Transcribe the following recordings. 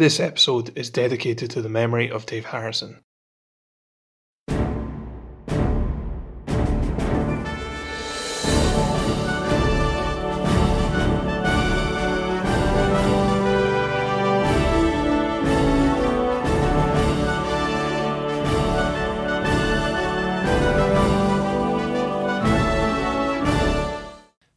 This episode is dedicated to the memory of Dave Harrison.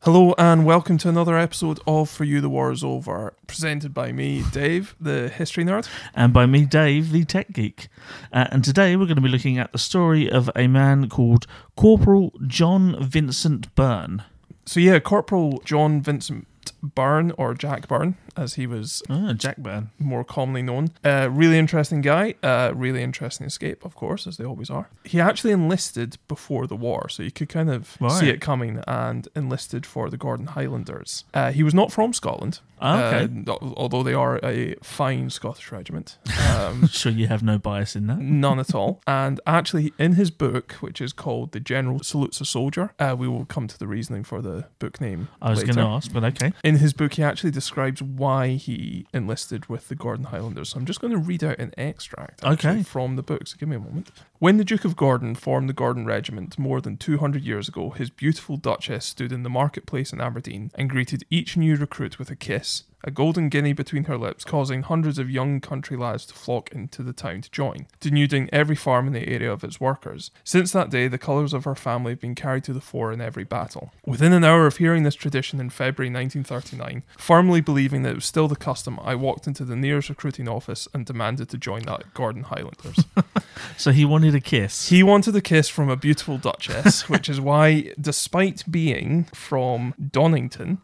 Hello and welcome to another episode of For You the War is Over, presented by me, Dave, the history nerd. and by me, Dave, the tech geek. Uh, and today we're going to be looking at the story of a man called Corporal John Vincent Byrne. So yeah, Corporal John Vincent Byrne, or Jack Byrne, as he was Ah, Jack Byrne. more commonly known. Uh, really interesting guy. Uh, really interesting escape, of course, as they always are. He actually enlisted before the war, so you could kind of Right. see it coming and enlisted for the Gordon Highlanders. Uh, he was not from Scotland. Ah, okay. uh, although they are a fine Scottish regiment. Um, sure you have no bias in that. None at all. And actually, in his book, which is called The General Salutes a Soldier, uh, we will come to the reasoning for the book name. I was going to ask, but okay. In his book, he actually describes why he enlisted with the Gordon Highlanders. So I'm just going to read out an extract Okay. from the book. So give me a moment. When the Duke of Gordon formed the Gordon Regiment more than 200 years ago, his beautiful Duchess stood in the marketplace in Aberdeen and greeted each new recruit with a kiss. A golden guinea between her lips, causing hundreds of young country lads to flock into the town to join, denuding every farm in the area of its workers. Since that day, the colours of her family have been carried to the fore in every battle. Within an hour of hearing this tradition in February 1939, firmly believing that it was still the custom, I walked into the nearest recruiting office and demanded to join the Gordon Highlanders. So he wanted a kiss. He wanted a kiss from a beautiful duchess, which is why, despite being from Donington,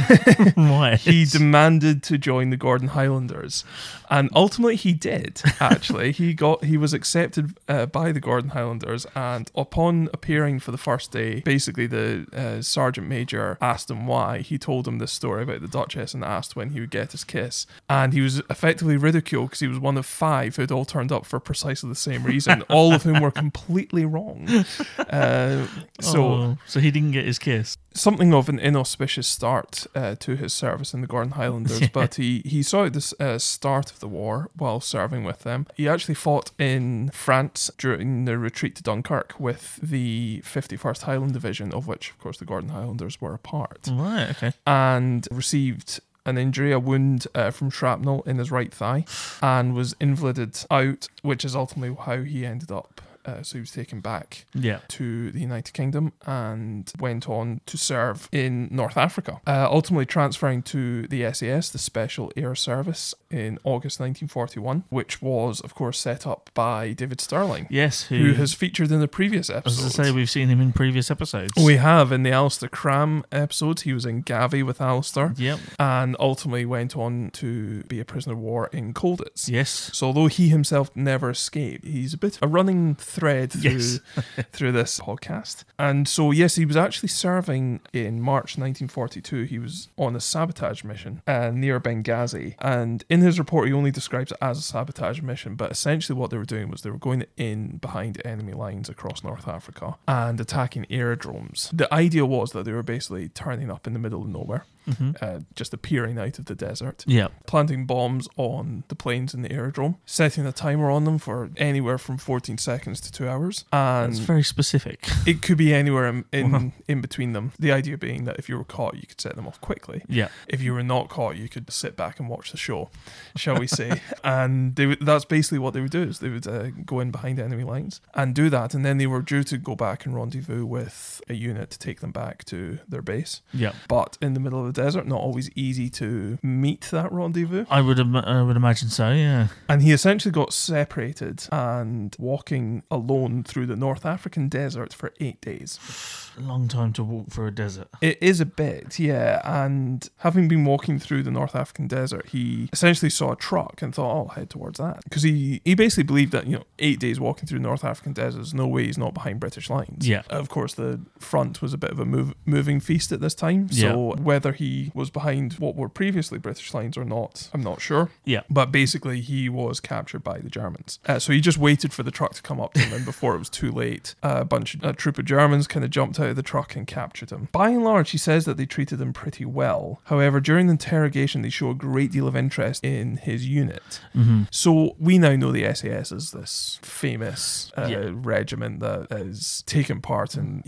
right. he demanded to join the Gordon Highlanders, and ultimately he did. Actually, he got he was accepted uh, by the Gordon Highlanders, and upon appearing for the first day, basically the uh, sergeant major asked him why. He told him this story about the Duchess and asked when he would get his kiss, and he was effectively ridiculed because he was one of five who'd all turned up for precisely the same reason, all of whom were completely wrong. Uh, so Oh, so he didn't get his kiss. something of an inauspicious start uh, to his service in the Gordon Highlanders, but he, he saw at the uh, start of the war while serving with them. He actually fought in France during the retreat to Dunkirk with the 51st Highland Division, of which, of course, the Gordon Highlanders were a part, Right, okay. and received an injury, a wound uh, from shrapnel in his right thigh, and was invalided out, which is ultimately how he ended up. Uh, so he was taken back Yeah. to the United Kingdom and went on to serve in North Africa, uh, ultimately transferring to the SAS, the Special Air Service, in August 1941, which was, of course, set up by David Stirling, Yes, who, who has featured in the previous I was episode. going to say, we've seen him in previous episodes. we have in the Alistair Cram episodes, he was in Gavi with Alistair Yep. and ultimately went on to be a prisoner of war in Colditz. Yes. So although he himself never escaped, he's a bit a running thread through Yes. through this podcast. And so yes, he was actually serving in March 1942. He was on a sabotage mission uh, near Benghazi, and in his report he only describes it as a sabotage mission. But essentially, what they were doing was they were going in behind enemy lines across North Africa and attacking aerodromes. The idea was that they were basically turning up in the middle of nowhere. Hmm Uh, just appearing out of the desert Yeah. planting bombs on the planes in the aerodrome, setting a timer on them for anywhere from 14 seconds to two hours, and That's very specific. it could be anywhere in in, Wow. in between them. The idea being that if you were caught, you could set them off quickly. Yeah. If you were not caught, you could sit back and watch the show, shall we say? and they would, that's basically what they would do: is they would uh, go in behind enemy lines and do that, and then they were due to go back and rendezvous with a unit to take them back to their base. Yeah. But in the middle of the desert, not always easy to meet that rendezvous. I would Im- I would imagine so, yeah. And he essentially got separated and walking alone through the North African desert for eight days. A long time to walk through a desert. It is a bit, yeah. And having been walking through the North African desert, he essentially saw a truck and thought, oh, I'll head towards that. Because he, he basically believed that, you know, eight days walking through the North African desert, there's no way he's not behind British lines. Yeah. Of course, the front was a bit of a move, moving feast at this time. So whether he he was behind what were previously British lines or not, I'm not sure. Yeah. But basically, he was captured by the Germans. Uh, so he just waited for the truck to come up to him, and before it was too late, a bunch of a troop of Germans kind of jumped out of the truck and captured him. By and large, he says that they treated him pretty well. However, during the interrogation, they show a great deal of interest in his unit. hmm So we now know the SAS is this famous uh, Yeah. regiment that has taken part in,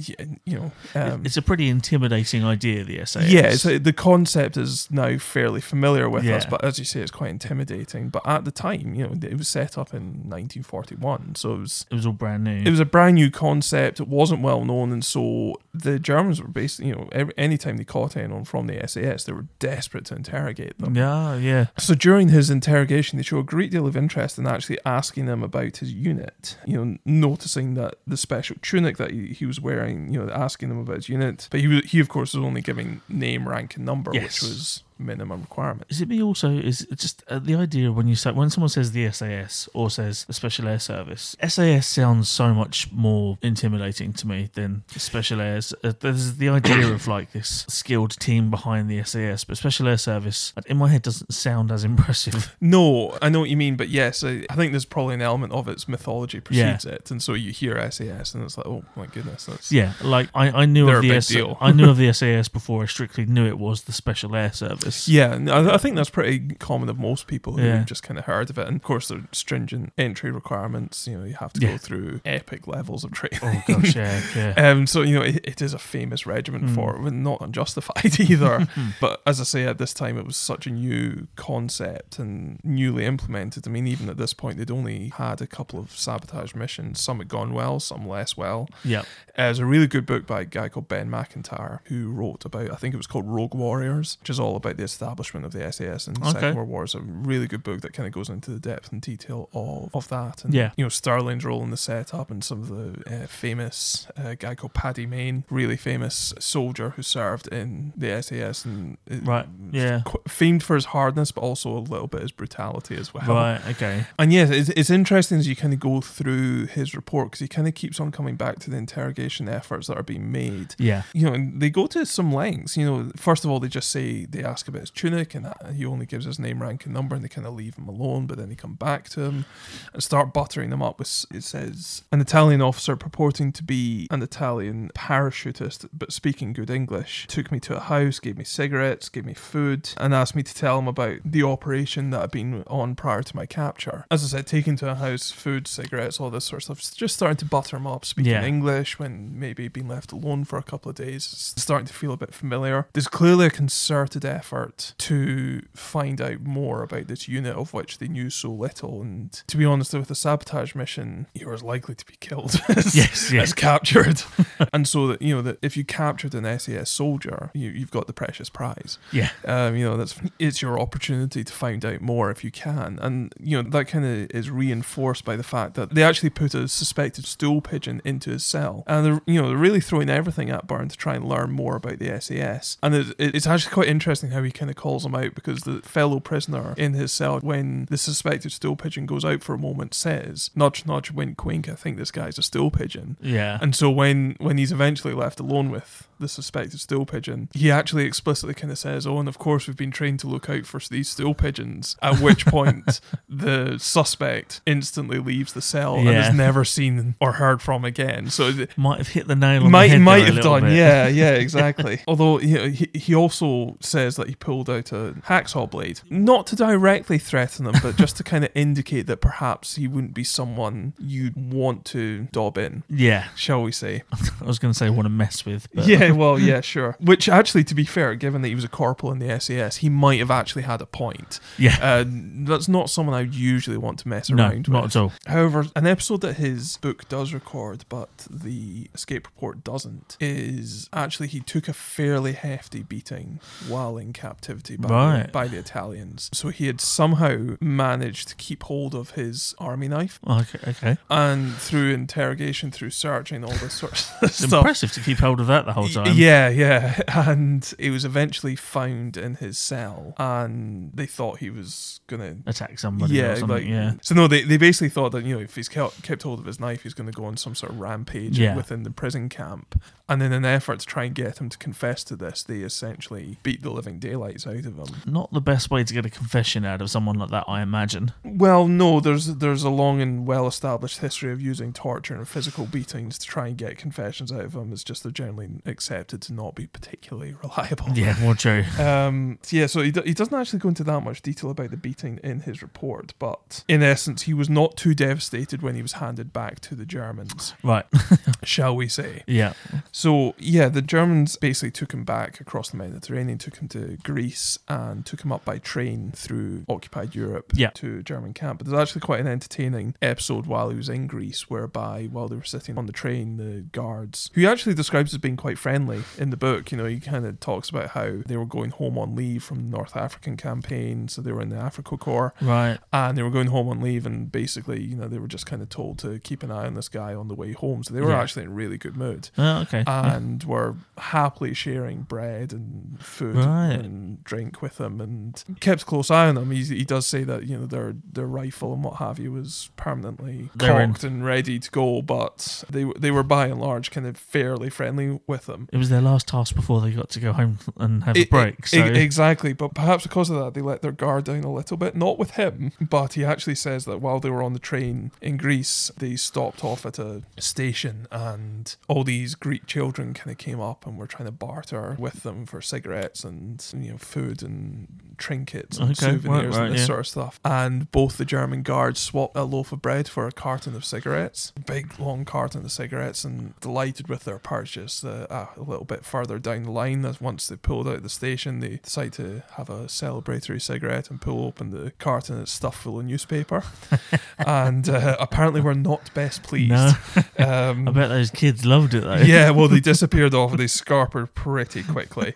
you know, um, it's a pretty intimidating idea, the SAS. yeah, it's, uh, the concept is now fairly familiar with us, but as you say, it's quite intimidating. But at the time, you know, it was set up in 1941, so it was it was all brand new. it was a brand new concept. It wasn't well known, and so the Germans were basically, you know, every, anytime they caught anyone from the SAS, they were desperate to interrogate them. yeah, yeah. So during his interrogation, they show a great deal of interest in actually asking him about his unit. You know, noticing that the special tunic that he, he was wearing. You know, asking him about his unit. But he was, he of course was only giving name, rank, and number, Yes. which was minimum requirement. Is it me also? Is it just uh, the idea when you say when someone says the SAS or says the Special Air Service? SAS sounds so much more intimidating to me than Special Airs. Uh, there's the idea of like this skilled team behind the SAS, but Special Air Service in my head doesn't sound as impressive. No, I know what you mean, but yes, I, I think there's probably an element of its mythology precedes it, and so you hear SAS, and it's like, oh my goodness, that's Yeah, like I, I knew of the SAS. I knew of the SAS before I strictly knew it was the Special Air Service. Yeah, I, I think that's pretty common of most people who Yeah. just kind of heard of it. And of course, there are stringent entry requirements. You know, you have to Yeah. go through epic levels of training. Oh gosh, yeah, yeah. Um, so you know, it, it is a famous regiment Mm. for it, but not unjustified either. but as I say, at this time, it was such a new concept and newly implemented. I mean, even at this point, they'd only had a couple of sabotage missions. Some had gone well, some less well. yeah. Uh, there's a really good book by a guy called Ben Macintyre who wrote about, I think it was called Rogue Warriors, which is all about the establishment of the SAS in the Okay. Second World War. It's a really good book that kind of goes into the depth and detail of, of that. And, Yeah. you know, Stirling's role in the setup and some of the uh, famous uh, guy called Paddy Mayne, really famous soldier who served in the SAS and uh, Right, yeah. famed for his hardness, but also a little bit his brutality as well. Right, okay. And yes, it's, it's interesting as you kind of go through his report because he kind of keeps on coming back to the interrogation efforts that are being made. Yeah. You know, and they go to some lengths. You know, first of all, they just say they ask about his tunic, and that, he only gives his name, rank, and number, and they kind of leave him alone. But then they come back to him and start buttering him up. With it says an Italian officer purporting to be an Italian parachutist, but speaking good English, took me to a house, gave me cigarettes, gave me food, and asked me to tell him about the operation that I'd been on prior to my capture. As I said, taken to a house, food, cigarettes, all this sort of stuff. Just starting to butter him up, speaking Yeah. English when maybe being left alone for a couple of days, it's starting to feel a bit familiar. There's clearly a concerted effort to find out more about this unit of which they knew so little. And to be honest, with a sabotage mission, you're as likely to be killed as, Yes, yes. as captured. and so that you know that if you captured an SAS soldier, you, you've got the precious prize. Yeah. Um, you know, that's it's your opportunity to find out more if you can. And you know, that kind of is reinforced by the fact that they actually put a suspected stool pigeon into his cell. And they're you know, they're really throwing everything at Byrne to try and learn more about the SAS. And it's, it's actually quite interesting how he kind of calls him out because the fellow prisoner in his cell, when the suspected stool pigeon goes out for a moment, says, Nudge, nudge, wink, wink, I think this guy's a stool pigeon. Yeah. And so when when he's eventually left alone with the suspected stool pigeon, he actually explicitly kind of says, "Oh, and of course we've been trained to look out for these stool pigeons." At which point the suspect instantly leaves the cell and is never seen or heard from again. So th- might have hit the nail on might the head. might have done, bit. yeah, yeah, exactly. Although you know, he he also says that he pulled out a hacksaw blade, not to directly threaten them, but just to kind of indicate that perhaps he wouldn't be someone you'd want to dob in, Yeah. shall we say? I was going to say want to mess with. But Yeah, well, yeah, sure. Which actually, to be fair, given that he was a corporal in the SAS, he might have actually had a point. Yeah. Uh, that's not someone I usually want to mess no, around not with. at all. However, an episode that his book does record, but the escape report doesn't, is actually he took a fairly hefty beating while in captivity by, Right. the, by the Italians. So he had somehow managed to keep hold of his army knife. Oh, okay, okay. And through interrogation, through searching, all this sort of It's stuff. impressive to keep hold of that the whole time. Yeah, yeah. And it was eventually found in his cell, and they thought he was gonna. Attack somebody Yeah, or something. like yeah. so. No, they, they basically thought that you know if he's kept, kept hold of his knife, he's going to go on some sort of rampage Yeah. within the prison camp. And in an effort to try and get him to confess to this, they essentially beat the living daylights out of him. Not the best way to get a confession out of someone like that, I imagine. Well, no, there's there's a long and well established history of using torture and physical beatings to try and get confessions out of them. It's just they're generally accepted to not be particularly reliable. Yeah, more true. Um, yeah, so he, do- he doesn't actually go into that much detail about the beating in his report, but in essence, he was not too devastated when he was handed back to the Germans, Right. shall we say. yeah. So yeah, the Germans basically took him back across the Mediterranean, took him to Greece, and took him up by train through occupied Europe Yeah. to German camp. But there's actually quite an entertaining episode while he was in Greece, whereby while they were sitting on the train, the guards, who he actually describes as being quite friendly in the book, you know, he kind of talks about how they were going home on leave from the North African campaign, so they were in the Afrika Korps Right. and they were going home on leave and basically you know they were just kind of told to keep an eye on this guy on the way home so they were Yeah. actually in really good mood Oh, okay. Yeah. and were happily sharing bread and food Right. and drink with him and kept close eye on them. He's, he does say that you know their their rifle and what have you was permanently They were in- cocked and ready to go but they they were by and large kind of fairly friendly with him It was their last task before they got to go home and have a it- break. it- So exactly, but perhaps because of that, they let their guard down a little bit. Not with him, but he actually says that while they were on the train in Greece, they stopped off at a station, and all these Greek children kind of came up and were trying to barter with them for cigarettes and you know food and trinkets and Okay, souvenirs right, and this yeah. sort of stuff. And both the German guards swapped a loaf of bread for a carton of cigarettes, big long carton of cigarettes, and delighted with their purchase. Uh, uh, a little bit further down the line, as once they pulled out of the station, they decide to have a celebratory cigarette and pull open the carton that's stuffed full of newspaper. and uh, apparently, we're not best pleased. no, Um, I bet those kids loved it though. yeah, well, they disappeared off and they scarpered pretty quickly.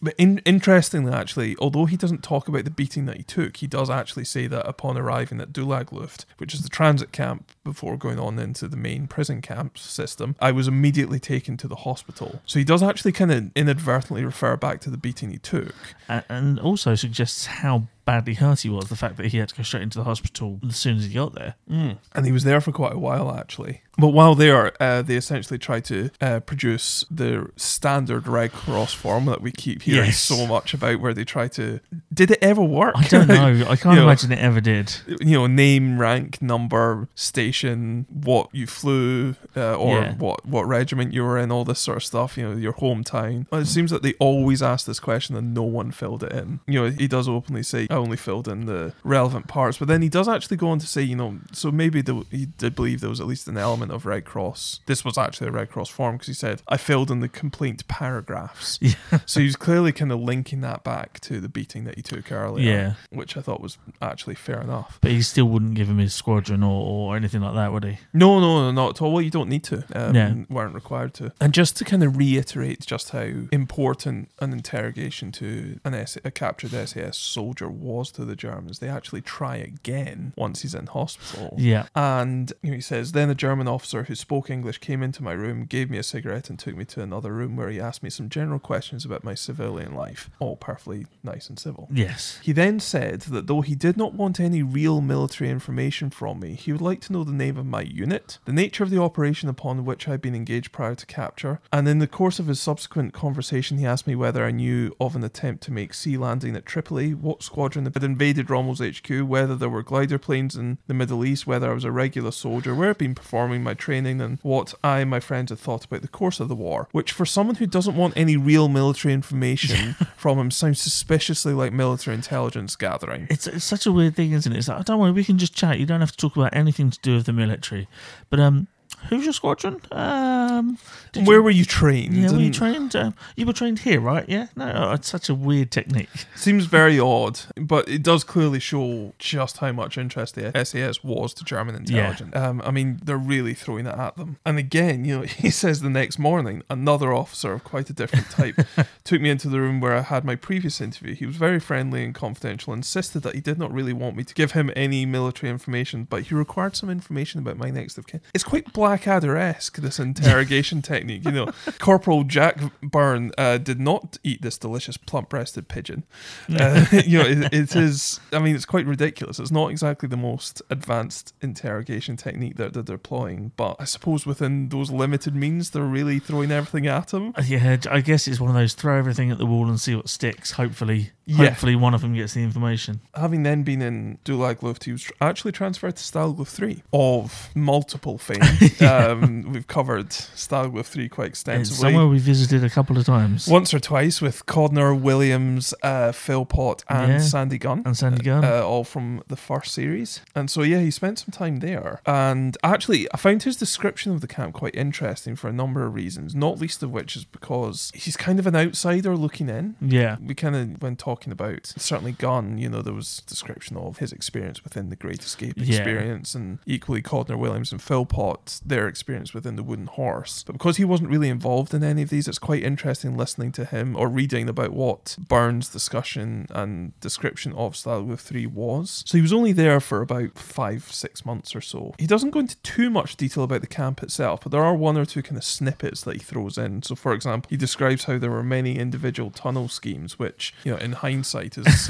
But in, interestingly, actually, although he doesn't talk about the beating that he took, he does actually say that upon arriving at Dulag Luft, which is the transit camp before going on into the main prison camp system, I was immediately taken to the hospital. So he does actually kind of inadvertently refer back to the beating he took. And also suggests how badly hurt he was. The fact that he had to go straight into the hospital as soon as he got there. And he was there for quite a while, actually. But while there, uh, they essentially tried to uh, produce the standard Red Cross form that we keep hearing Yes. so much about, where they try to. Did it ever work? I don't know. I can't You know, imagine it ever did. You know, name, rank, number, station, what you flew, uh, or Yeah. what what regiment you were in, all this sort of stuff. You know, your hometown. It seems that they always ask this question and no one filled it in. You know, he does openly say, "I only filled in the relevant parts," but then he does actually go on to say, you know, so maybe the, he did believe there was at least an element of Red Cross. This was actually a Red Cross form because he said, "I filled in the complaint paragraphs." Yeah. So he was clearly kind of linking that back to the beating that he took earlier, Yeah. which I thought was actually fair enough. But he still wouldn't give him his squadron or, or anything like that, would he? No, no, no, not at all. Well, you don't need to. Um, Yeah. weren't required to. And just to kind of reiterate just how important an interrogation to an S- a captured SAS soldier was to the Germans, they actually try again once he's in hospital. Yeah. And you know, he says, then a German officer who spoke English came into my room, gave me a cigarette, and took me to another room where he asked me some general questions about my civilian life. All perfectly nice and civil. Yes. He then said that though he did not want any real military information from me, he would like to know the name of my unit, the nature of the operation upon which I had been engaged prior to capture, and in the course of his subsequent conversation, he asked me whether I knew of an attempt to make sea landing at Tripoli, what squadron had invaded Rommel's HQ, whether there were glider planes in the Middle East, whether I was a regular soldier, where I'd been performing my training, and what I and my friends had thought about the course of the war. Which, for someone who doesn't want any real military information from him, sounds suspiciously like military intelligence gathering. It's, it's such a weird thing, isn't it? It's like, oh, don't worry, we can just chat. You don't have to talk about anything to do with the military. But um, Who's your squadron? Um, Where you- were you trained? Yeah, were you trained? Um, you were trained here, right? Yeah. No, oh, it's such a weird technique. Seems very odd, but it does clearly show just how much interest the SAS was to German intelligence. Um, I mean, they're really throwing it at them. And again, you know, he says the next morning, another officer of quite a different type took me into the room where I had my previous interview. He was very friendly and confidential, insisted that he did not really want me to give him any military information, but he required some information about my next of kin. It's quite Blackadder esque, this interrogation technique. You know, Corporal Jack Byrne uh, did not eat this delicious plump breasted pigeon. Uh, you know, it, it is, I mean, it's quite ridiculous. It's not exactly the most advanced interrogation technique that they're deploying, but I suppose within those limited means, they're really throwing everything at him. Uh, Yeah, I guess it's one of those throw everything at the wall and see what sticks. Hopefully, Yeah. hopefully one of them gets the information. Having then been in Dulag Luft, he was tr- actually transferred to Stalag 3 of multiple fame. um, we've covered Stalag 3 quite It's extensively. somewhere we visited a couple of times. Once or twice with Codner, Williams, uh, Philpot, and Yeah. Sandy Gunn. And Sandy Gunn. Uh, all from the first series. And so, yeah, he spent some time there. And actually, I found his description of the camp quite interesting for a number of reasons, not least of which is because he's kind of an outsider looking in. yeah. We kind of, when talking about certainly Gunn, you know, there was description of his experience within the Great Escape Yeah. experience, and equally Codner Williams and Phil Philpot, their experience within the Wooden Horse. But because he wasn't really involved in any of these, it's quite interesting listening to him or reading about what Byrne's discussion and description of Stalag 3 was. So he was only there for about five, six months or so. He doesn't go into too much detail about the camp itself, but there are one or two kind of snippets that he throws in. So, for example, he describes how there were many individual tunnel schemes, which, you know, in hindsight is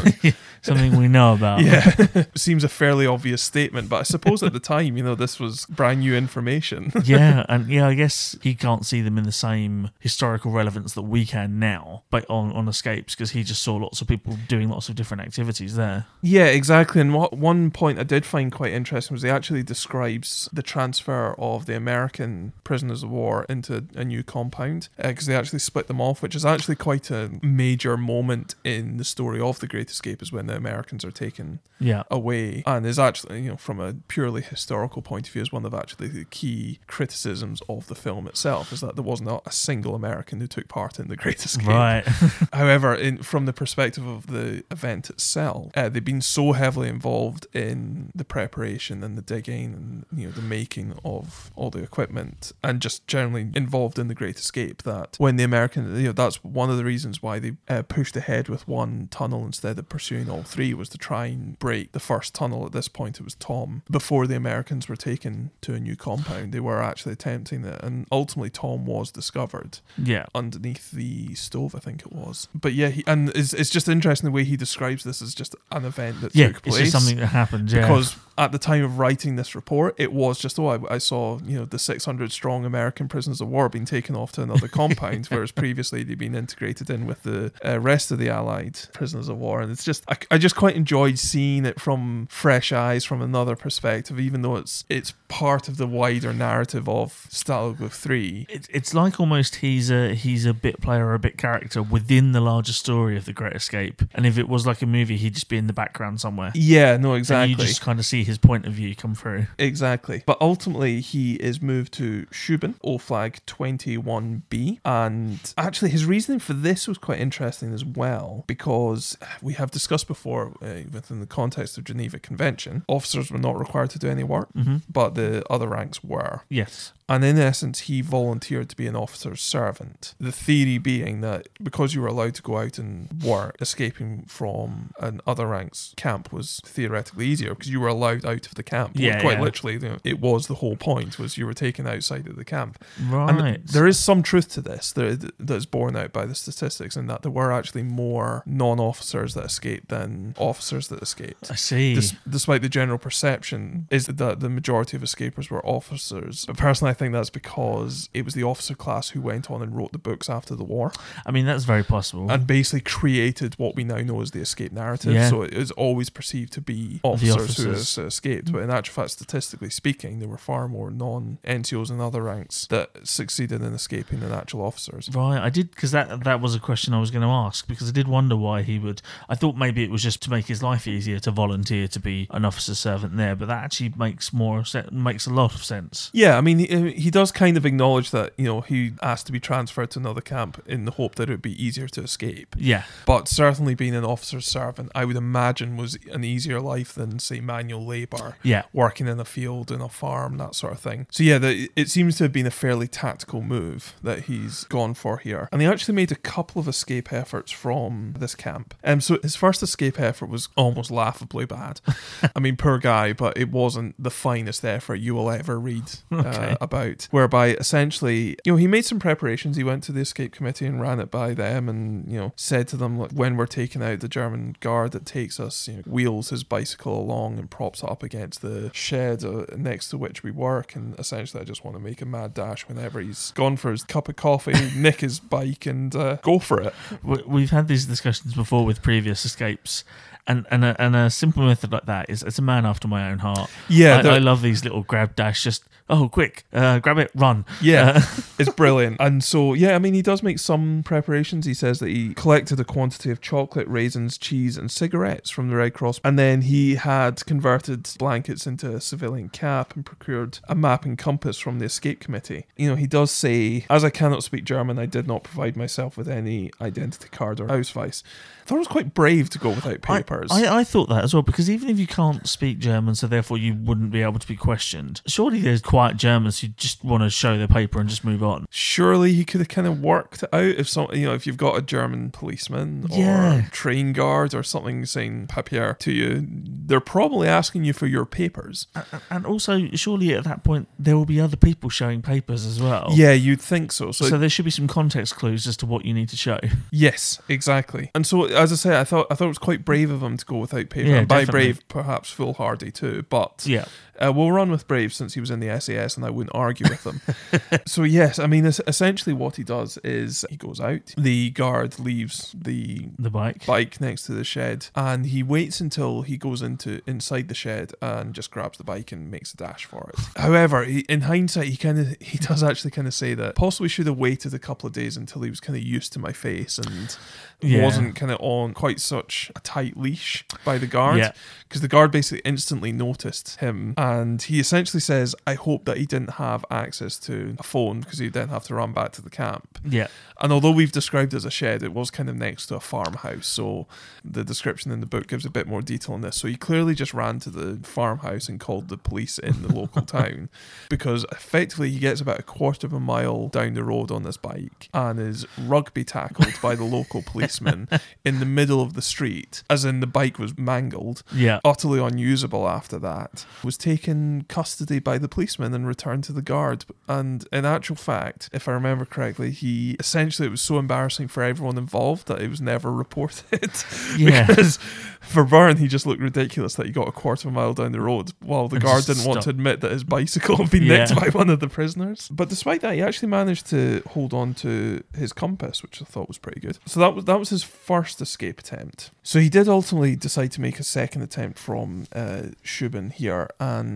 Something we know about. yeah, seems a fairly obvious statement, but I suppose at the time, you know, this was brand new information. yeah, and yeah, I guess he can't see them in the same historical relevance that we can now, but on, on escapes because he just saw lots of people doing lots of different activities there. yeah, exactly. And what one point I did find quite interesting was he actually describes the transfer of the American prisoners of war into a new compound uh, because they actually split them off, which is actually quite a major moment in the story of the Great Escape, is when the Americans are taken Yeah. away and is actually you know from a purely historical point of view is one of actually the key criticisms of the film itself is that there was not a single American who took part in the Great Escape. Right. However, in from the perspective of the event itself, uh, they've been so heavily involved in the preparation and the digging and you know the making of all the equipment and just generally involved in the Great Escape that when the American, you know, that's one of the reasons why they uh, pushed ahead with one tunnel instead of pursuing all three was to try and break the first tunnel. At this point, it was Tom. Before the Americans were taken to a new compound, they were actually attempting it, and ultimately Tom was discovered yeah. underneath the stove, I think it was. But yeah, he, and it's, it's just interesting the way he describes this as just an event that Yeah. took It's just something that happened. Yeah. because at the time of writing this report, it was just oh, I, I saw you know the 600 strong American prisoners of war being taken off to another compound, whereas previously they'd been integrated in with the uh, rest of the Allied prisoners of war, and it's just I, I just quite enjoyed seeing it from fresh eyes, from another perspective, even though it's it's part of the wider narrative of Stalag Three. It, it's like almost he's a he's a bit player or a bit character within the larger story of the Great Escape. And if it was like a movie, he'd just be in the background somewhere. Yeah, no, And exactly. you just kind of see his point of view come through. Exactly. But ultimately, he is moved to Shubin, O Flag 21B. And actually, his reasoning for this was quite interesting as well, because we have discussed before, uh, within the context of Geneva Convention, officers were not required to do any work, hmm but the other ranks were. Yes. And in essence, he volunteered to be an officer's servant. The theory being that because you were allowed to go out and work, escaping from an other ranks camp was theoretically easier because you were allowed out of the camp. Yeah, quite yeah. literally, you know, it was the whole point was you were taken outside of the camp. Right. And there is some truth to this that that is borne out by the statistics, in that there were actually more non-officers that escaped than officers that escaped. I see. Des- despite the general perception is that the majority of escapers were officers. But personally, I think that's because it was the officer class who went on and wrote the books after the war I mean, that's very possible. and basically created what we now know as the escape narrative. Yeah. So it is always perceived to be officers, who officers. has escaped. But in actual fact, statistically speaking, there were far more non-NCOs and other ranks that succeeded in escaping than actual officers. Right, I did because that that was a question I was going to ask because I did wonder why he would. I thought maybe it was just to make his life easier to volunteer to be an officer servant there, but that actually makes more makes a lot of sense. Yeah, I mean, he, does kind of acknowledge that you know he asked to be transferred to another camp in the hope that it would be easier to escape. Yeah. But certainly being an officer's servant, I would imagine was an easier life than say manual labour. Yeah. Working in a field, in a farm, that sort of thing. So yeah, the, it seems to have been a fairly tactical move that he's gone for here. And he actually made a couple of escape efforts from this camp. Um, so his first escape effort was almost laughably bad. I mean, poor guy, but it wasn't the finest effort you will ever read Okay. uh, about. Whereby essentially, you know, he made some preparations. He went to the escape committee and ran it by them, and you know, said to them, like, when we're taking out the German guard that takes us, you know, wheels his bicycle along and props it up against the shed uh, next to which we work, and essentially, I just want to make a mad dash whenever he's gone for his cup of coffee, nick his bike, and uh, go for it. We- We've had these discussions before with previous escapes, and and a, and a simple method like that is it's a man after my own heart. Yeah, I, I love these little grab dash. Just oh, quick, uh, grab it, run. Yeah, Uh, it's brilliant. And so, yeah, I mean, he does make some preparations. He says that he collected a quantity of chocolate, raisins, cheese, and cigarettes from the Red Cross. And then he had converted blankets into a civilian cap and procured a map and compass from the escape committee. You know, he does say, as I cannot speak German, I did not provide myself with any identity card or Ausweis. I thought it was quite brave to go without papers. I, I thought that as well because even if you can't speak German, so therefore you wouldn't be able to be questioned. Surely there's quiet Germans who just want to show their paper and just move on. surely he could have kind of worked it out if some you know if you've got a German policeman or Yeah. train guard or something saying papier to you, they're probably asking you for your papers. A- And also, surely at that point there will be other people showing papers as well. Yeah, you'd think so. So, So there should be some context clues as to what you need to show. yes, exactly. And so as I say, I thought I thought it was quite brave of him to go without paper. Yeah, and by definitely. brave, perhaps foolhardy too. But Yeah. Uh, we'll run with Brave since he was in the SAS and I wouldn't argue with him. so, yes, I mean, essentially what he does is he goes out, the guard leaves the The bike. bike next to the shed and he waits until he goes into inside the shed and just grabs the bike and makes a dash for it. However, he, in hindsight, he kind of he does actually kind of say that possibly should have waited a couple of days until he was kind of used to my face and Yeah. wasn't kind of on quite such a tight leash by the guard Yeah. because the guard basically instantly noticed him and he essentially says i hope that he didn't have access to a phone because he then have to run back to the camp. Yeah. and although we've described it as a shed it was kind of next to a farmhouse. So the description in the book gives a bit more detail on this. So he clearly just ran to the farmhouse and called the police in the local town because effectively he gets about a quarter of a mile down the road on this bike and is rugby tackled by the local policeman in the middle of the street as in the bike was mangled. Yeah. utterly unusable after that, was taken custody by the policeman and returned to the guard. And in actual fact, if I remember correctly, he essentially it was so embarrassing for everyone involved that it was never reported. Yeah. because for Byrne, he just looked ridiculous that he got a quarter of a mile down the road while the And guard didn't want to admit that his bicycle had been Yeah. nicked by one of the prisoners. But despite that, he actually managed to hold on to his compass, which I thought was pretty good. So that was that was his first escape attempt. So he did ultimately decide to make a second attempt from uh, Shubin here, and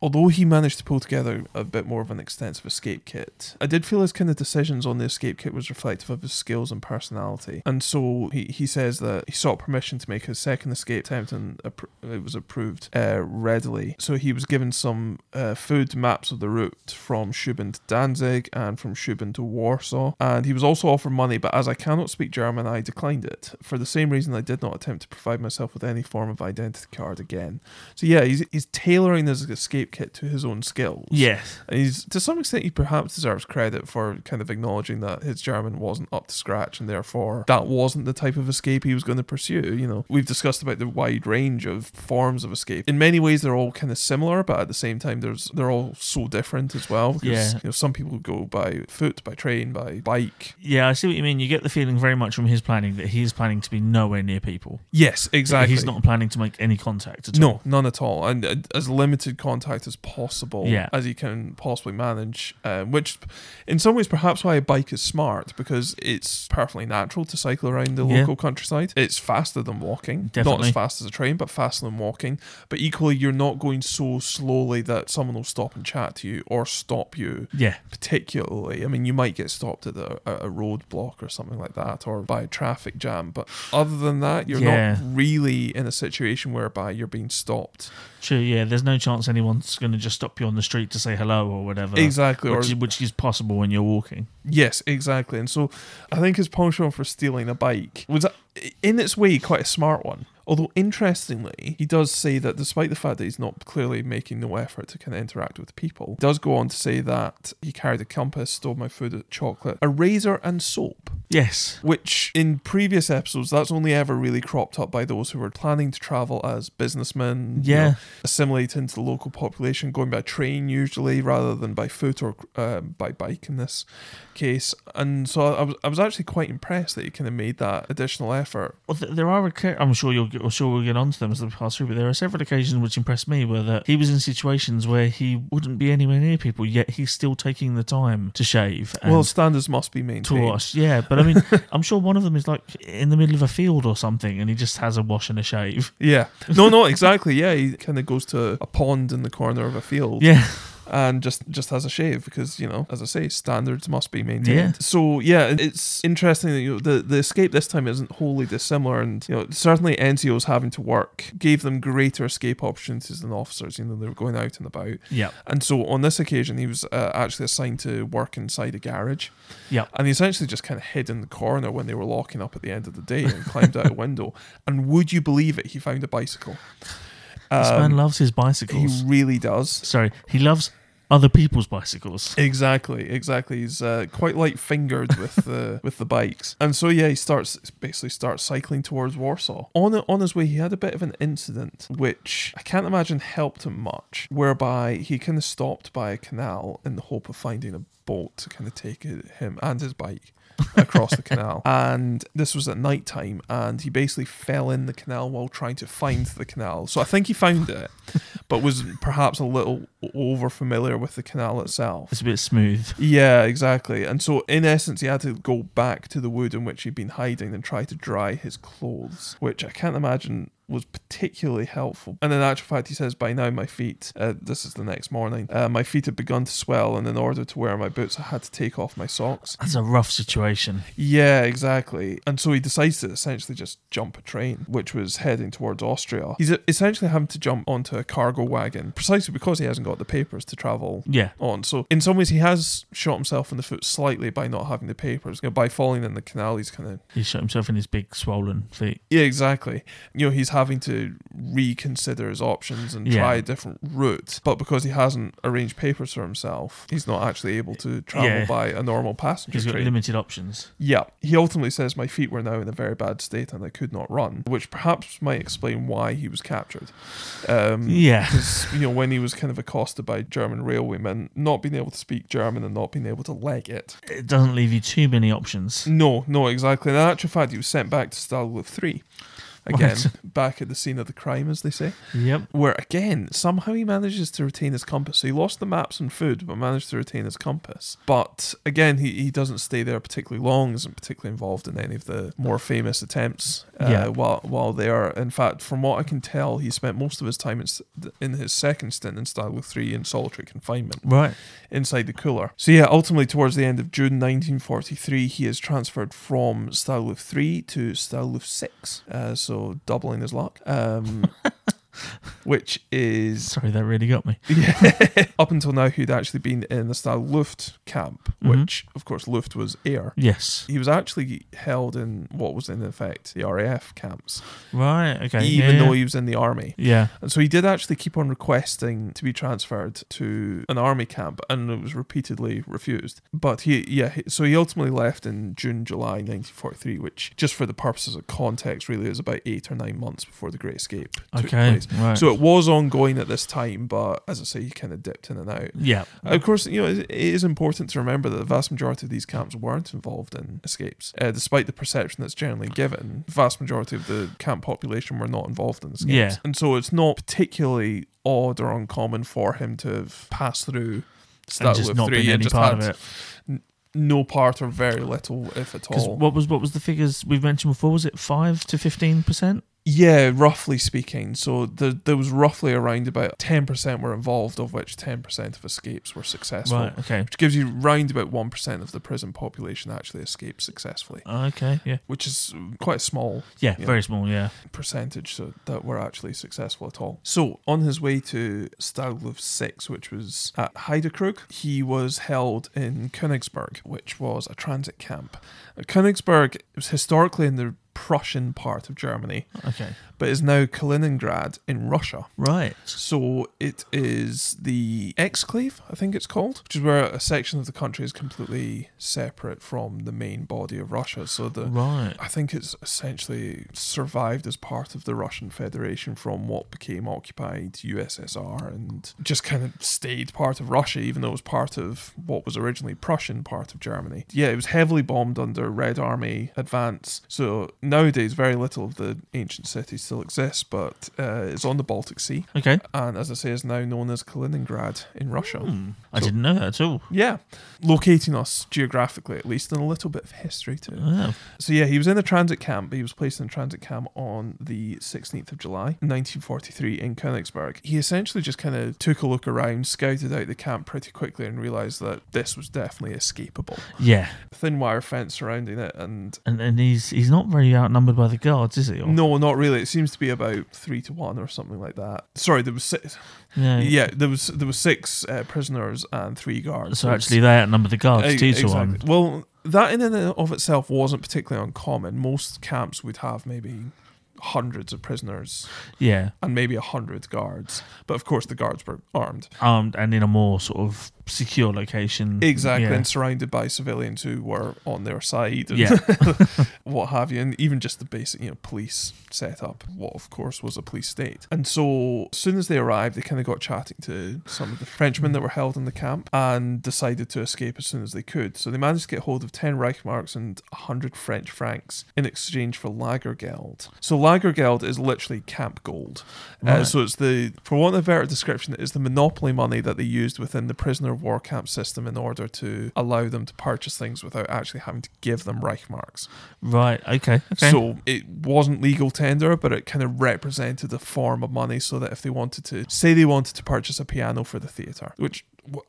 although he managed to pull together a bit more of an extensive escape kit, I did feel his kind of decisions on the escape kit was reflective of his skills and personality. And so he, he says that he sought permission to make his second escape attempt, and it was approved uh, readily. So he was given some uh, food maps of the route from Shubin to Danzig and from Shubin to Warsaw, and he was also offered money, but as I cannot speak German, I declined it for the same reason I did not attempt to provide myself with any form of identity card again. So yeah, he's he's tailoring his escape kit to his own skills. Yes. And he's to some extent he perhaps deserves credit for kind of acknowledging that his German wasn't up to scratch and therefore that wasn't the type of escape he was going to pursue. You know, we've discussed about the wide range of forms of escape. In many ways they're all kind of similar, but at the same time there's they're all so different as well. Because Yeah. you know, some people go by foot, by train, by bike. Yeah, I see what you mean. You get the feeling very much from his planning that he's planning to be nowhere near people. Yes, exactly. He's not planning to make any contact at No, all. none at all, and as limited contact as possible, Yeah. as he can possibly manage. Uh, which, in some ways, perhaps why a bike is smart because it's perfectly natural to cycle around the Yeah. local countryside. It's faster than walking, not as fast as a train, but faster than walking. But equally, you're not going so slowly that someone will stop and chat to you or stop you. Yeah. Particularly, I mean, you might get stopped at a, a roadblock or something like that, or by a traffic jam. But other than that, you're Yeah. not really in a situation whereby you're being stopped. True, yeah. There's no chance anyone's going to just stop you on the street to say hello or whatever. Exactly. Or Which, is, which is possible when you're walking. Yes, exactly. And so I think his punishment for stealing a bike was, in its way, quite a smart one. Although, interestingly, he does say that despite the fact that he's not clearly making no effort to kind of interact with people, he does go on to say that he carried a compass, stole my food, chocolate, a razor, and soap. Yes. Which, in previous episodes, that's only ever really cropped up by those who were planning to travel as businessmen. you Yeah. know, assimilate into the local population, going by train usually rather than by foot or uh, by bike in this case. And so I was, I was actually quite impressed that he kind of made that additional effort. Well, there are. I'm sure you'll. I'm sure we'll get onto them as they pass through. But there are several occasions which impressed me, where that he was in situations where he wouldn't be anywhere near people, yet he's still taking the time to shave. And well, standards must be mean to wash. Yeah, but I mean, I'm sure one of them is like in the middle of a field or something, and he just has a wash and a shave. Yeah. No, no, exactly. Yeah, he kind of goes to a pond in the corner of a field. Yeah, and just just has a shave because you know as i say standards must be maintained. Yeah. so yeah it's interesting that you know, the the escape this time isn't wholly dissimilar and you know certainly ncos having to work gave them greater escape opportunities than officers. You know they were going out and about. Yeah, and so on this occasion he was uh, actually assigned to work inside a garage. Yeah. and he essentially just kind of hid in the corner when they were locking up at the end of the day and climbed out a window. And would you believe it he found a bicycle. This man Um, loves his bicycles. he really does. Sorry, he loves other people's bicycles. Exactly, exactly. He's uh, quite light fingered with the with the bikes, and so yeah, he starts basically starts cycling towards Warsaw. On on his way, he had a bit of an incident, which I can't imagine helped him much. Whereby he kind of stopped by a canal in the hope of finding a boat to kind of take him and his bike across the canal. And this was at night time, and he basically fell in the canal while trying to find the canal. So I think he found it, but was perhaps a little over familiar with the canal itself. It's a bit smooth. Yeah, exactly. And so, in essence, he had to go back to the wood in which he'd been hiding and try to dry his clothes, which I can't imagine was particularly helpful. And in actual fact, he says, by now my feet, uh, this is the next morning, uh, my feet had begun to swell, and in order to wear my boots, I had to take off my socks. That's a rough situation. Yeah, exactly. And so he decides to essentially just jump a train, which was heading towards Austria. He's essentially having to jump onto a cargo wagon precisely because he hasn't got the papers to travel Yeah, on. So in some ways, he has shot himself in the foot slightly by not having the papers. You know, by falling in the canal, he's kind of he shot himself in his big swollen feet. yeah, exactly. You know, he's having to reconsider his options and Yeah. try a different route. But because he hasn't arranged papers for himself, he's not actually able to travel Yeah. by a normal passenger He's got train. limited options. Yeah, he ultimately says my feet were now in a very bad state and I could not run, which perhaps might explain why he was captured. Um, Yeah. because you know when he was kind of accosted by German railwaymen, not being able to speak German and not being able to leg it. It doesn't leave you too many options. No, no, exactly. In actual fact, he was sent back to Stalag Luft three. Again, back at the scene of the crime, as they say. Yep. Where again, somehow he manages to retain his compass. So he lost the maps and food, but managed to retain his compass. But again, he, he doesn't stay there particularly long, isn't particularly involved in any of the more famous attempts uh, Yeah. while while there. In fact, from what I can tell, he spent most of his time in, in his second stint in Stalag 3 in solitary confinement Right. inside the cooler. So yeah, ultimately towards the end of June 1943, he is transferred from Stalag 3 to Stalag 6, uh, so doubling his luck. Um, which is Sorry, that really got me. yeah, up until now he'd actually been in the Stalag Luft camp, Mhm. which of course Luft was air. Yes. He was actually held in what was in effect the RAF camps, Right. Okay. even yeah. though he was in the army. Yeah. And so he did actually keep on requesting to be transferred to an army camp, and it was repeatedly refused. But he, yeah, he- so he ultimately left in June, July 1943, which, just for the purposes of context, really is about eight or nine months before the Great Escape took Okay. Right. So it was ongoing at this time, but as I say, he kind of dipped in and out. yeah. Of course, you know, it is important to remember that the vast majority of these camps weren't involved in escapes. Uh, despite the perception that's generally given, the vast majority of the camp population were not involved in escapes. Yeah. And so it's not particularly odd or uncommon for him to have passed through just not 3 been and any just part of it. no part or very little, if at all. what was what was the figures we've mentioned before? Was it five to fifteen percent? Yeah, roughly speaking. So there, there was roughly around about 10% were involved, of which 10% of escapes were successful. Right. Okay. Which gives you round about 1% of the prison population actually escaped successfully, ah, Okay. Yeah. which is quite a small Yeah. Very small. Yeah. percentage so that were actually successful at all. So, on his way to Stalag Luft 6, which was at Heidekrug, he was held in Königsberg, which was a transit camp. Königsberg was historically in the Prussian part of Germany, Okay. but is now Kaliningrad in Russia. Right. So it is the exclave, I think it's called, which is where a section of the country is completely separate from the main body of Russia. So the Right. I think it's essentially survived as part of the Russian Federation from what became occupied USSR and just kind of stayed part of Russia, even though it was part of what was originally Prussian part of Germany. Yeah, it was heavily bombed under Red Army advance. So nowadays, very little of the ancient city still exists, but uh, it's on the Baltic Sea. Okay. And as I say, is now known as Kaliningrad in Russia. Hmm. I So- didn't know that at all. Yeah, locating us geographically at least, and a little bit of history too. Oh. So yeah, he was in a transit camp. He was placed in a transit camp on the 16th of July, 1943, in Königsberg. He essentially just kind of took a look around, scouted out the camp pretty quickly, and realised that this was definitely escapable. Yeah. Thin wire fence surrounding it, and And and he's he's not very outnumbered by the guards, is he? Or- no, not really. It seems to be about three to one or something like that. Sorry, there was six. Yeah. Yeah, there was there was six uh, prisoners and three guards. So actually, they outnumber the guards Eh, two to exactly. one. Well, that in and of itself wasn't particularly uncommon. Most camps would have maybe hundreds of prisoners Yeah. and maybe a hundred guards, but of course the guards were armed. Armed and in a more sort of secure location. Exactly, Yeah. and surrounded by civilians who were on their side, and Yeah. what have you, and even just the basic, you know, police setup. What of course was a police state. And so, as soon as they arrived, they kind of got chatting to some of the Frenchmen that were held in the camp, and decided to escape as soon as they could. So they managed to get hold of ten Reichmarks and hundred French francs in exchange for Lagergeld. So Lagergeld is literally camp gold. Uh, so it's the, for want of a better description, it is the monopoly money that they used within the prisoner war camp system in order to allow them to purchase things without actually having to give them Reichmarks. Right. Okay. Okay. So it wasn't legal tender, but it kind of represented a form of money so that if they wanted to, say they wanted to purchase a piano for the theatre, which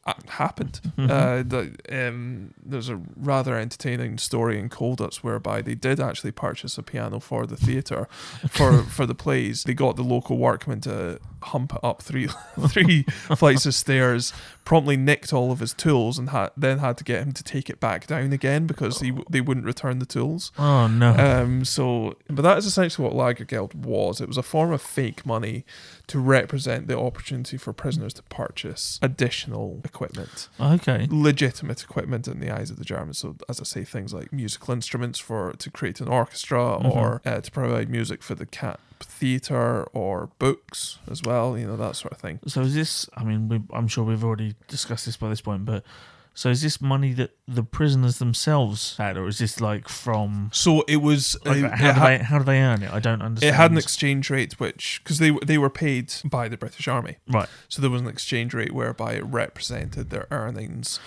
uh, happened. Uh, the, um, there's a rather entertaining story in Colditz whereby they did actually purchase a piano for the theatre for for the plays. They got the local workman to hump it up three three flights of stairs, promptly nicked all of his tools, and ha- then had to get him to take it back down again because he w- they wouldn't return the tools. oh no. Um, so, but that is essentially what Lagergeld was. It was a form of fake money to represent the opportunity for prisoners to purchase additional equipment, okay. legitimate equipment in the eyes of the Germans. So, as I say, things like musical instruments for to create an orchestra, or uh, to provide music for the camp theatre, or books as well. You know that sort of thing. So is this? I mean, we, I'm sure we've already discussed this by this point, but so is this money that the prisoners themselves had, or is this like from? So it was. Like, uh, how it do ha- they how do they earn it? I don't understand. it had an exchange rate which because they they were paid by the British Army. right. So there was an exchange rate whereby it represented their earnings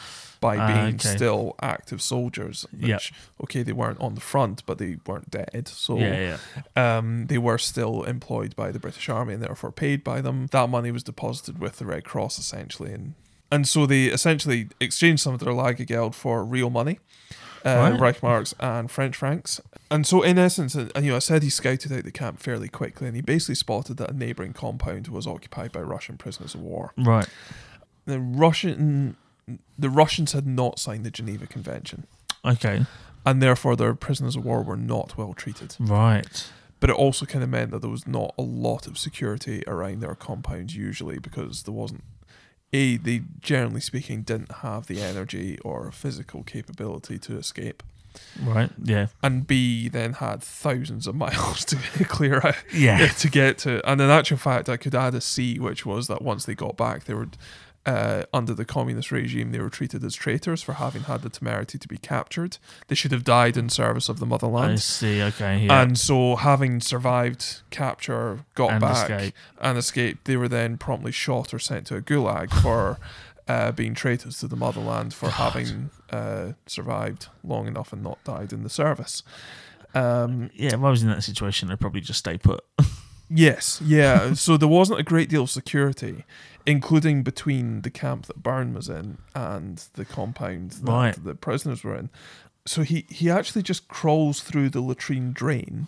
by Ah, being okay. still active soldiers. Which, okay, they weren't on the front, but they weren't dead. So Yeah. Yeah. um, they were still employed by the British Army and therefore paid by them. That money was deposited with the Red Cross essentially, and and so they essentially exchanged some of their Lagergeld for real money. Uh, Reichmarks and French francs, and so in essence, and you know, I said he scouted out the camp fairly quickly, and he basically spotted that a neighbouring compound was occupied by Russian prisoners of war Right. the Russian the Russians had not signed the Geneva Convention, Okay. and therefore their prisoners of war were not well treated. Right. But it also kind of meant that there was not a lot of security around their compounds usually because there wasn't. A, they generally speaking didn't have the energy or physical capability to escape. Right. Yeah. And B, then had thousands of miles to clear out Yeah. to get to. And in actual fact, I could add a C, which was that once they got back, they were uh, under the communist regime, they were treated as traitors for having had the temerity to be captured. They should have died in service of the motherland. I see. Okay. Yeah. And so, having survived capture, got And back escape. and escaped, they were then promptly shot or sent to a gulag for uh, being traitors to the motherland for having uh, survived long enough and not died in the service. Um, Yeah, if I was in that situation, I'd probably just stay put. Yes, yeah. so there wasn't a great deal of security, including between the camp that Byrne was in and the compound that Right. the prisoners were in. So he, he actually just crawls through the latrine drain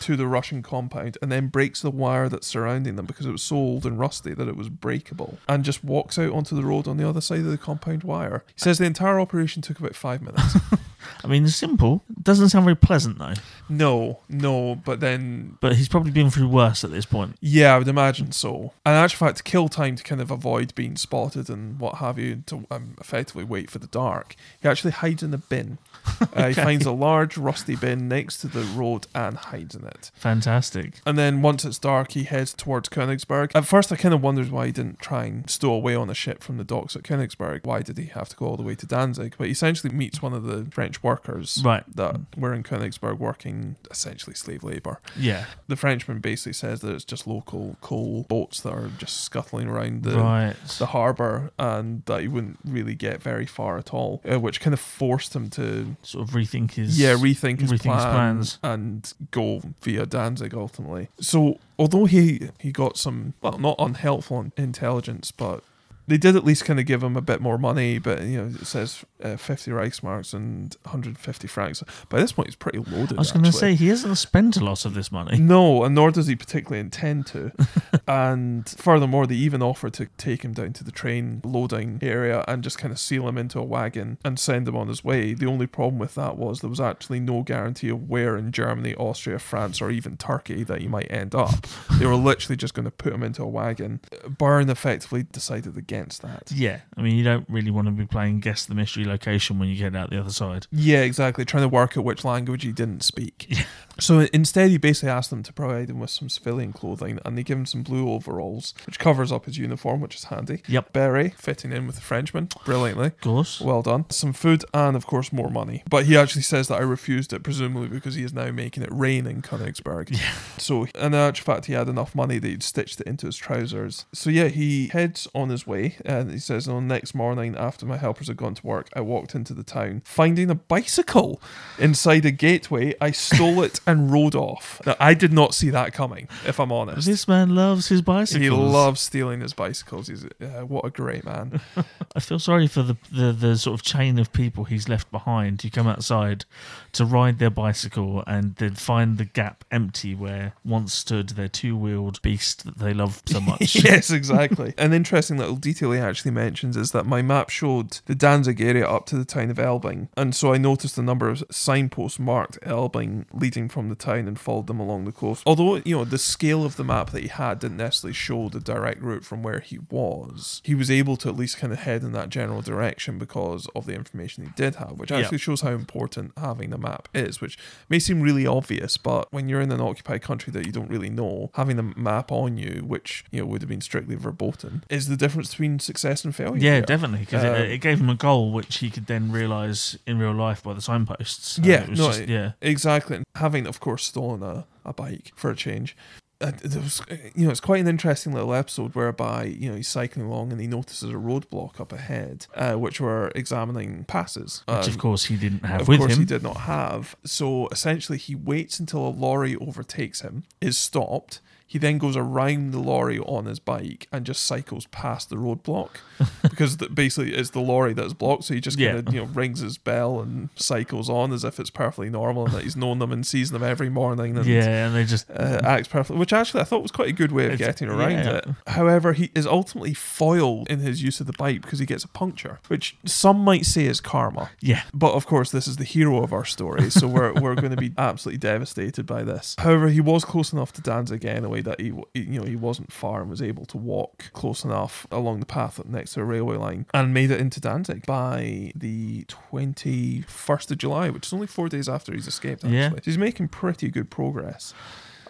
to the Russian compound and then breaks the wire that's surrounding them because it was so old and rusty that it was breakable and just walks out onto the road on the other side of the compound wire. He says the entire operation took about five minutes. I mean, it's simple. Doesn't sound very pleasant though. no, no, but then But he's probably been through worse at this point. Yeah, I would imagine so. And in actual fact, to kill time to kind of avoid being spotted and what have you, to um, effectively wait for the dark, he actually hides in a bin. Uh, he finds a large rusty bin next to the road and hides in it. Fantastic. And then once it's dark, he heads towards Königsberg. At first, I kind of wondered why he didn't try and stow away on a ship from the docks at Königsberg. Why did he have to go all the way to Danzig? But he essentially meets one of the French workers Right. that were in Königsberg working essentially slave labour Yeah. the Frenchman basically says that it's just local coal boats that are just scuttling around the right. the harbour and that he wouldn't really get very far at all, uh, which kind of forced him to Sort of rethink his. yeah rethink his, rethink his plans, plans. and go via Danzig ultimately. So although he he got some well not unhelpful intelligence, but they did at least kind of give him a bit more money, but you know it says uh, 50 Reichsmarks and 150 francs. By this point, he's pretty loaded. I was going to say he hasn't spent a lot of this money. No, and nor does he particularly intend to. and furthermore, they even offer to take him down to the train loading area and just kind of seal him into a wagon and send him on his way. The only problem with that was there was actually no guarantee of where in Germany, Austria, France, or even Turkey that he might end up. they were literally just going to put him into a wagon. Byrne effectively decided against that. Yeah, I mean, you don't really want to be playing guess the mystery location when you get out the other side. Yeah, exactly. Trying to work out which language he didn't speak. So instead, he basically asked them to provide him with some civilian clothing, and they give him some blue overalls, which covers up his uniform, which is handy. Yep. Beret, fitting in with the Frenchman, brilliantly. Of course. Well done. Some food and, of course, more money. But he actually says that I refused it, presumably because he is now making it rain in Königsberg. Yeah. So, in actual fact, he had enough money that he'd stitched it into his trousers. So, yeah, he heads on his way, and he says, "On next morning, after my helpers had gone to work, I walked into the town, finding a bicycle inside a gateway. I stole it and rode off. Now, I did not see that coming, if I'm honest. This man loves his bicycles. He loves stealing his bicycles. He's uh, what a great man. I feel sorry for the, the the sort of chain of people he's left behind who come outside to ride their bicycle and then find the gap empty where once stood their two wheeled beast that they love so much. yes, exactly. An interesting little detail he actually mentions is that my map showed the Danzig area up to the town of Elbing, and so I noticed a number of signposts marked Elbing leading from the town and followed them along the coast. Although, you know, the scale of the map that he had didn't necessarily show the direct route from where he was, he was able to at least kind of head in that general direction because of the information he did have, which Yeah. actually shows how important having the map is, which may seem really obvious, but when you're in an occupied country that you don't really know, having the map on you, which you know would have been strictly verboten, is the difference between success and failure. Yeah, definitely, because Um, it, it gave him a goal which he could then realise in real life by the signposts. Uh, Yeah, no, just- yeah, Exactly. And having, of course, stolen a, a bike for a change. Uh, there was, you know, it's quite an interesting little episode whereby you know he's cycling along and he notices a roadblock up ahead, uh, which were examining passes. which Um, of course he didn't have of with course him. he did not have. So essentially, he waits until a lorry overtakes him, is stopped. He then goes around the lorry on his bike and just cycles past the roadblock because the, basically it's the lorry that's blocked. So he just kind Yeah. of you know rings his bell and cycles on as if it's perfectly normal and that he's known them and sees them every morning. And, Yeah, and they just uh, acts perfectly, which actually I thought was quite a good way of getting around yeah. it. However, he is ultimately foiled in his use of the bike because he gets a puncture, which some might say is karma. yeah. But of course, this is the hero of our story, so we're, we're going to be absolutely devastated by this. However, he was close enough to Danzig anyway that he, you know, he wasn't far and was able to walk close enough along the path next to a railway line and made it into Danzig by the 21st of July, which is only four days after he's escaped. Actually, Yeah. So he's making pretty good progress.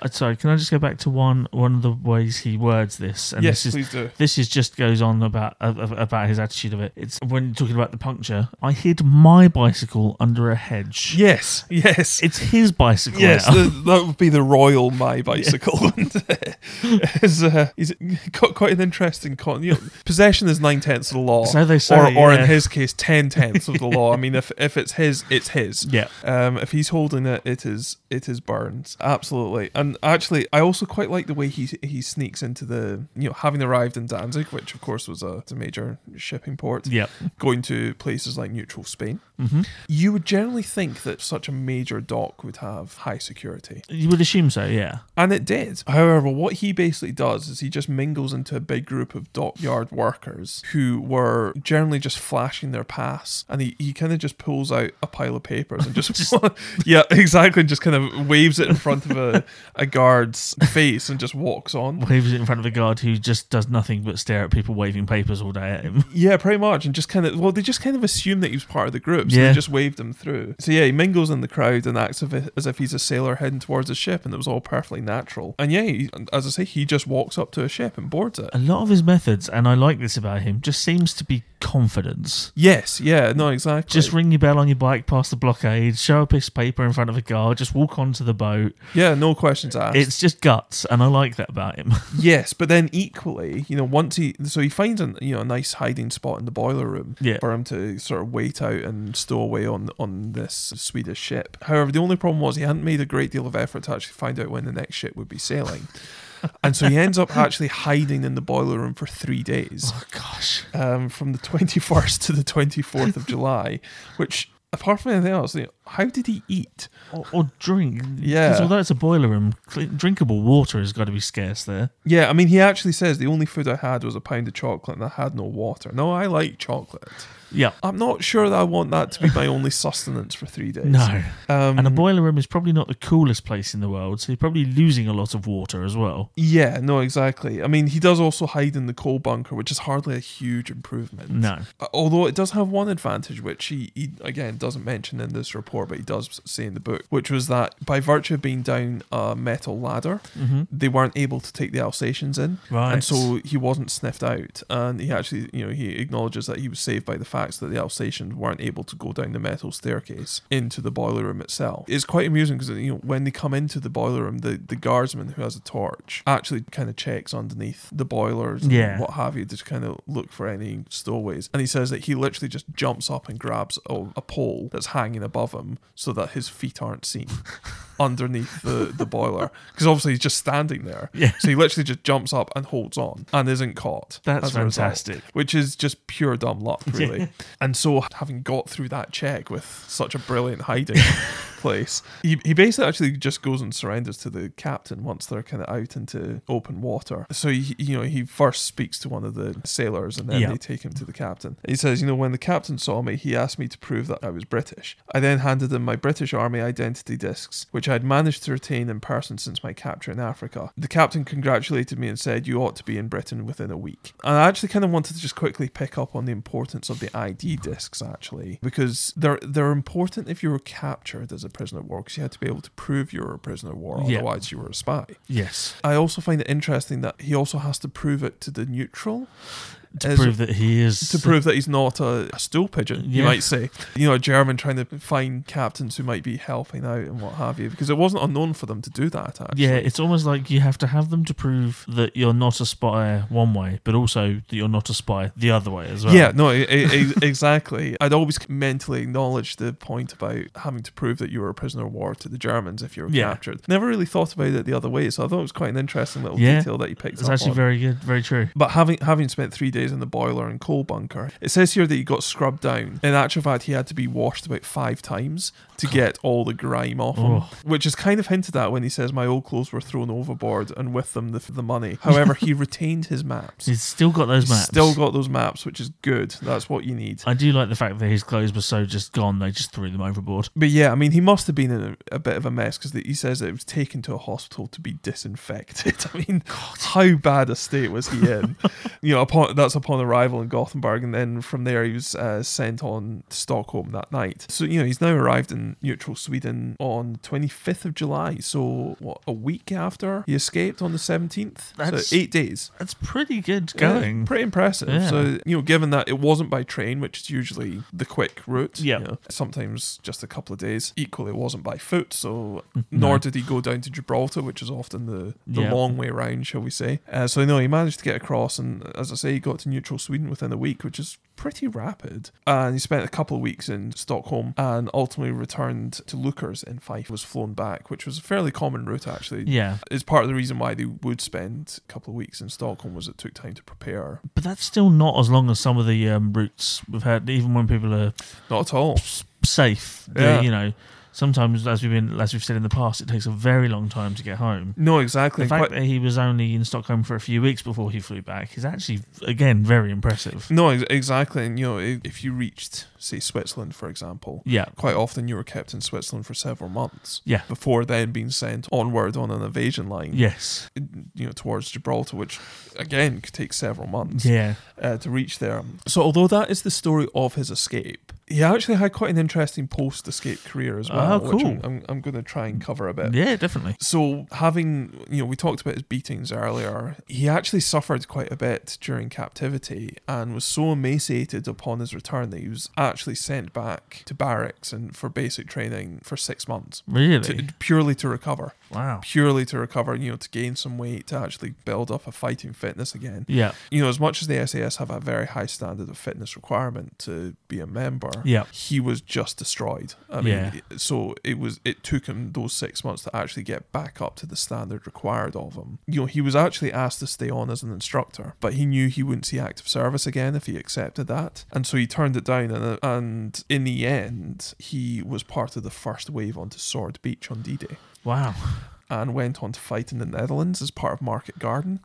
Uh, Sorry, can I just go back to one one of the ways he words this? And yes, this is please do. this is just goes on about uh, about his attitude of it. It's when talking about the puncture. I hid my bicycle under a hedge. Yes, yes. It's his bicycle. Yes, the, that would be the royal my bicycle. is uh, he's got quite an interesting con. You know, possession is nine tenths of the law, So they say, or, or in his case, ten tenths of the law. I mean, if if it's his, it's his. yeah. Um, if he's holding it, it is it is Byrne's. Absolutely. And actually, I also quite like the way he he sneaks into the you know having arrived in Danzig, which of course was a, a major shipping port. Yep. Going to places like neutral Spain, hmm you would generally think that such a major dock would have high security. You would assume so. Yeah. And it did. However, what he basically does is he just mingles into a big group of dockyard workers who were generally just flashing their pass. And he, he kind of just pulls out a pile of papers and just, yeah, exactly, and just kind of waves it in front of a, a guard's face and just walks on. Waves it in front of a guard who just does nothing but stare at people waving papers all day at him. Yeah, pretty much. And just kind of, well, they just kind of assume that he was part of the group. So Yeah. they just waved him through. So yeah, he mingles in the crowd and acts as if, as if he's a sailor heading towards a ship. And it was all perfectly natural. And yeah, he, as I say, he just walks up to a ship and boards it. A lot of his methods, and I like this about him, just seems to be confidence. Yes, yeah, no, exactly. Just ring your bell on your bike past the blockade, show a piece of paper in front of a guard, just walk onto the boat. yeah, no questions asked. It's just guts, and I like that about him. yes, but then equally, you know, once he so he finds a you know a nice hiding spot in the boiler room Yeah. for him to sort of wait out and stow away on on this Swedish ship. However, the only problem was he hadn't made a great deal of effort to actually find out when the next ship would be sailing. And so he ends up actually hiding in the boiler room for three days, oh gosh. um, from the 21st to the 24th of July, which, apart from anything else, you know, how did he eat? Or, or drink. Yeah. Because although it's a boiler room, drinkable water has got to be scarce there. Yeah, I mean, he actually says the only food I had was a pound of chocolate and I had no water. No, I like chocolate. Yeah. I'm not sure that I want that to be my only sustenance for three days. No. Um, And a boiler room is probably not the coolest place in the world, so you're probably losing a lot of water as well. yeah, no, exactly. I mean, he does also hide in the coal bunker, which is hardly a huge improvement. No. Uh, Although it does have one advantage, which he, he again doesn't mention in this report, but he does say in the book, which was that by virtue of being down a metal ladder, hmm they weren't able to take the Alsatians in. Right. And so he wasn't sniffed out. And he actually, you know, he acknowledges that he was saved by the fact that the Alsatians weren't able to go down the metal staircase into the boiler room itself. It's quite amusing because, you know, when they come into the boiler room, the, the guardsman who has a torch actually kind of checks underneath the boilers and Yeah. what have you to kind of look for any stowaways. And he says that he literally just jumps up and grabs a, a pole that's hanging above him so that his feet aren't seen underneath the, the boiler. Because obviously he's just standing there. Yeah. So he literally just jumps up and holds on and isn't caught. That's as a result, fantastic. which is just pure dumb luck, really. And so, having got through that check with such a brilliant hiding place, he, he basically actually just goes and surrenders to the captain once they're kind of out into open water. So, he, you know, he first speaks to one of the sailors and then Yeah. they take him to the captain. He says, You know, when the captain saw me, he asked me to prove that I was British. I then handed him my British Army identity discs, which I had managed to retain in person since my capture in Africa. The captain congratulated me and said, You ought to be in Britain within a week. And I actually kind of wanted to just quickly pick up on the importance of the ID discs, actually, because they're, they're important if you were captured as a prisoner of war, because you had to be able to prove you were a prisoner of war, Yeah. otherwise, you were a spy. Yes. I also find it interesting that he also has to prove it to the neutral To prove that he is. to prove that he's not a, a stool pigeon, you Yeah. might say. You know, a German trying to find captains who might be helping out and what have you, because it wasn't unknown for them to do that. Actually. Yeah, it's almost like you have to have them to prove that you're not a spy one way, but also that you're not a spy the other way as well. Yeah, no, e- e- exactly. I'd always mentally acknowledge the point about having to prove that you were a prisoner of war to the Germans if you were Yeah. captured. Never really thought about it the other way, so I thought it was quite an interesting little Yeah. detail that you picked It's up actually on. very good, very true. But having having spent three days in the boiler and coal bunker, it says here that he got scrubbed down. In actual fact, he had to be washed about five times to get all the grime off him, Oh. which is kind of hinted at when he says my old clothes were thrown overboard and with them the, the money. However, he retained his maps. He's still got those He's maps. Still got those maps, which is good. That's what you need. I do like the fact that his clothes were so just gone, they just threw them overboard. But yeah, I mean, he must have been in a, a bit of a mess because he says that it was taken to a hospital to be disinfected. I mean, how bad a state was he in? you know, upon that's that's upon arrival in Gothenburg, and then from there he was uh, sent on to Stockholm that night. So you know he's now arrived in neutral Sweden on 25th of July. So what a week after he escaped on the 17th. That's- so eight days. That's pretty good Yeah, going. pretty impressive. Yeah. So you know, given that it wasn't by train, which is usually the quick route, Yeah. you know, sometimes just a couple of days. Equally, it wasn't by foot, so No. nor did he go down to Gibraltar, which is often the, the Yeah. long way round, shall we say. Uh, so, no, he managed to get across, and as I say, he got to neutral Sweden within a week, which is pretty rapid. And he spent a couple of weeks in Stockholm and ultimately returned to Leuchars in Fife, was flown back, which was a fairly common route, actually. Yeah, Is part of the reason why they would spend a couple of weeks in Stockholm was it took time to prepare. but that's still not as long as some of the um, routes we've had. Even when people are Not at all. safe, Yeah. you know, sometimes as we've been as we've said in the past, it takes a very long time to get home. No, exactly. The fact quite- that he was only in Stockholm for a few weeks before he flew back is actually again very impressive. no, ex- exactly. And you know, if, if you reached, say, Switzerland, for example, Yeah, quite often you were kept in Switzerland for several months yeah, before then being sent onward on an evasion line. yes, You know, towards Gibraltar, which again could take several months yeah, uh, to reach there. So, although that is the story of his escape, he actually had quite an interesting post-escape career as well, Oh, which cool. I'm, I'm, I'm going to try and cover a bit. yeah, definitely. So, having, you know, we talked about his beatings earlier. He actually suffered quite a bit during captivity and was so emaciated upon his return that he was actually sent back to barracks and for basic training for six months. Really, To, purely to recover, wow. purely to recover, you know, to gain some weight, to actually build up a fighting fitness again. Yeah, You know, as much as the SAS have a very high standard of fitness requirement to be a member, yeah, he was just destroyed. I mean, Yeah. so it was it took him those six months to actually get back up to the standard required of him. You know, he was actually asked to stay on as an instructor, but he knew he wouldn't see active service again if he accepted that, and so he turned it down. And and in the end, he was part of the first wave onto Sword Beach on D-Day wow. and went on to fight in the Netherlands as part of Market Garden.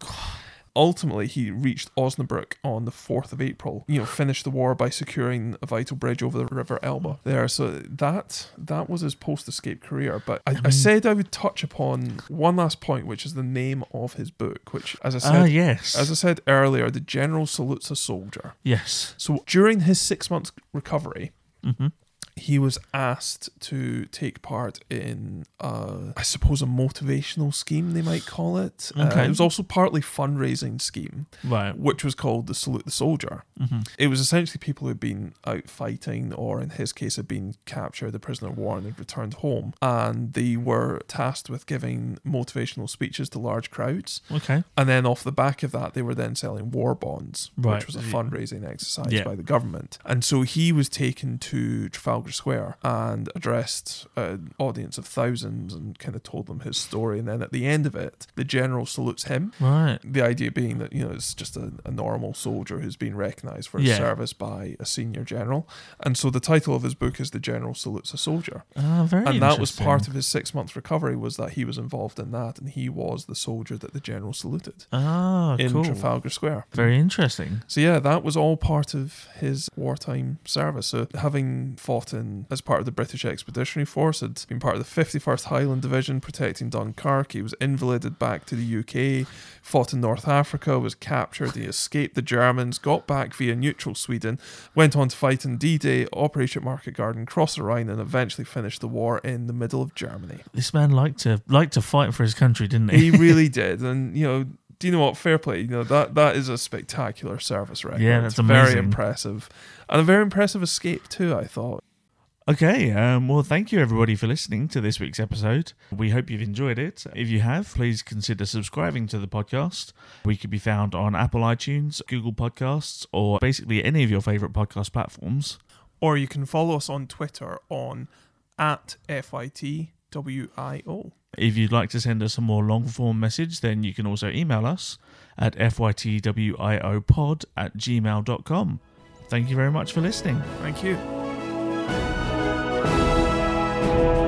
Ultimately, he reached Osnabrück on the 4th of April. You know, finished the war by securing a vital bridge over the River Elbe there. So that that was his post-escape career. But I, I, mean- said I would touch upon one last point, which is the name of his book, which, as I said, Ah, yes, as I said earlier, the general salutes a soldier. yes. So during his six months recovery, hmm he was asked to take part in, uh, I suppose, a motivational scheme, they might call it. Uh, it was also partly fundraising scheme, Right. which was called the Salute the Soldier. hmm It was essentially people who'd been out fighting, or in his case, had been captured, a prisoner of war, and had returned home. And they were tasked with giving motivational speeches to large crowds. Okay. And then off the back of that, they were then selling war bonds, Right. which was a fundraising exercise Yeah. by the government. And so he was taken to Trafalgar Square and addressed an audience of thousands and kind of told them his story. And then at the end of it, the general salutes him. Right. The idea being that, you know, it's just a, a normal soldier who's been recognized for his Yeah. service by a senior general. And so the title of his book is The General Salutes a Soldier. Ah, very. and that was part of his six month recovery was that he was involved in that and he was the soldier that the general saluted Ah, in cool. Trafalgar Square. Very interesting. So yeah, that was all part of his wartime service. So having fought in as part of the British Expeditionary Force, had been part of the 51st Highland Division protecting Dunkirk. He was invalided back to the UK, fought in North Africa, was captured. He escaped the Germans, got back via neutral Sweden, went on to fight in D-Day, Operation Market Garden, cross the Rhine, and eventually finished the war in the middle of Germany. This man liked to liked to fight for his country, didn't he? He really did, and you know. Do you know what? Fair play. You know that that is a spectacular service record. Yeah, that's very amazing. impressive, and a very impressive escape too. I thought. Okay, um, well, thank you everybody for listening to this week's episode. We hope you've enjoyed it. If you have, please consider subscribing to the podcast. We could be found on Apple iTunes, Google Podcasts, or basically any of your favorite podcast platforms. Or you can follow us on Twitter on at FITWIO. If you'd like to send us a more long form message, then you can also email us at fytwiopod at gmail.com. Thank you very much for listening. Thank you thank you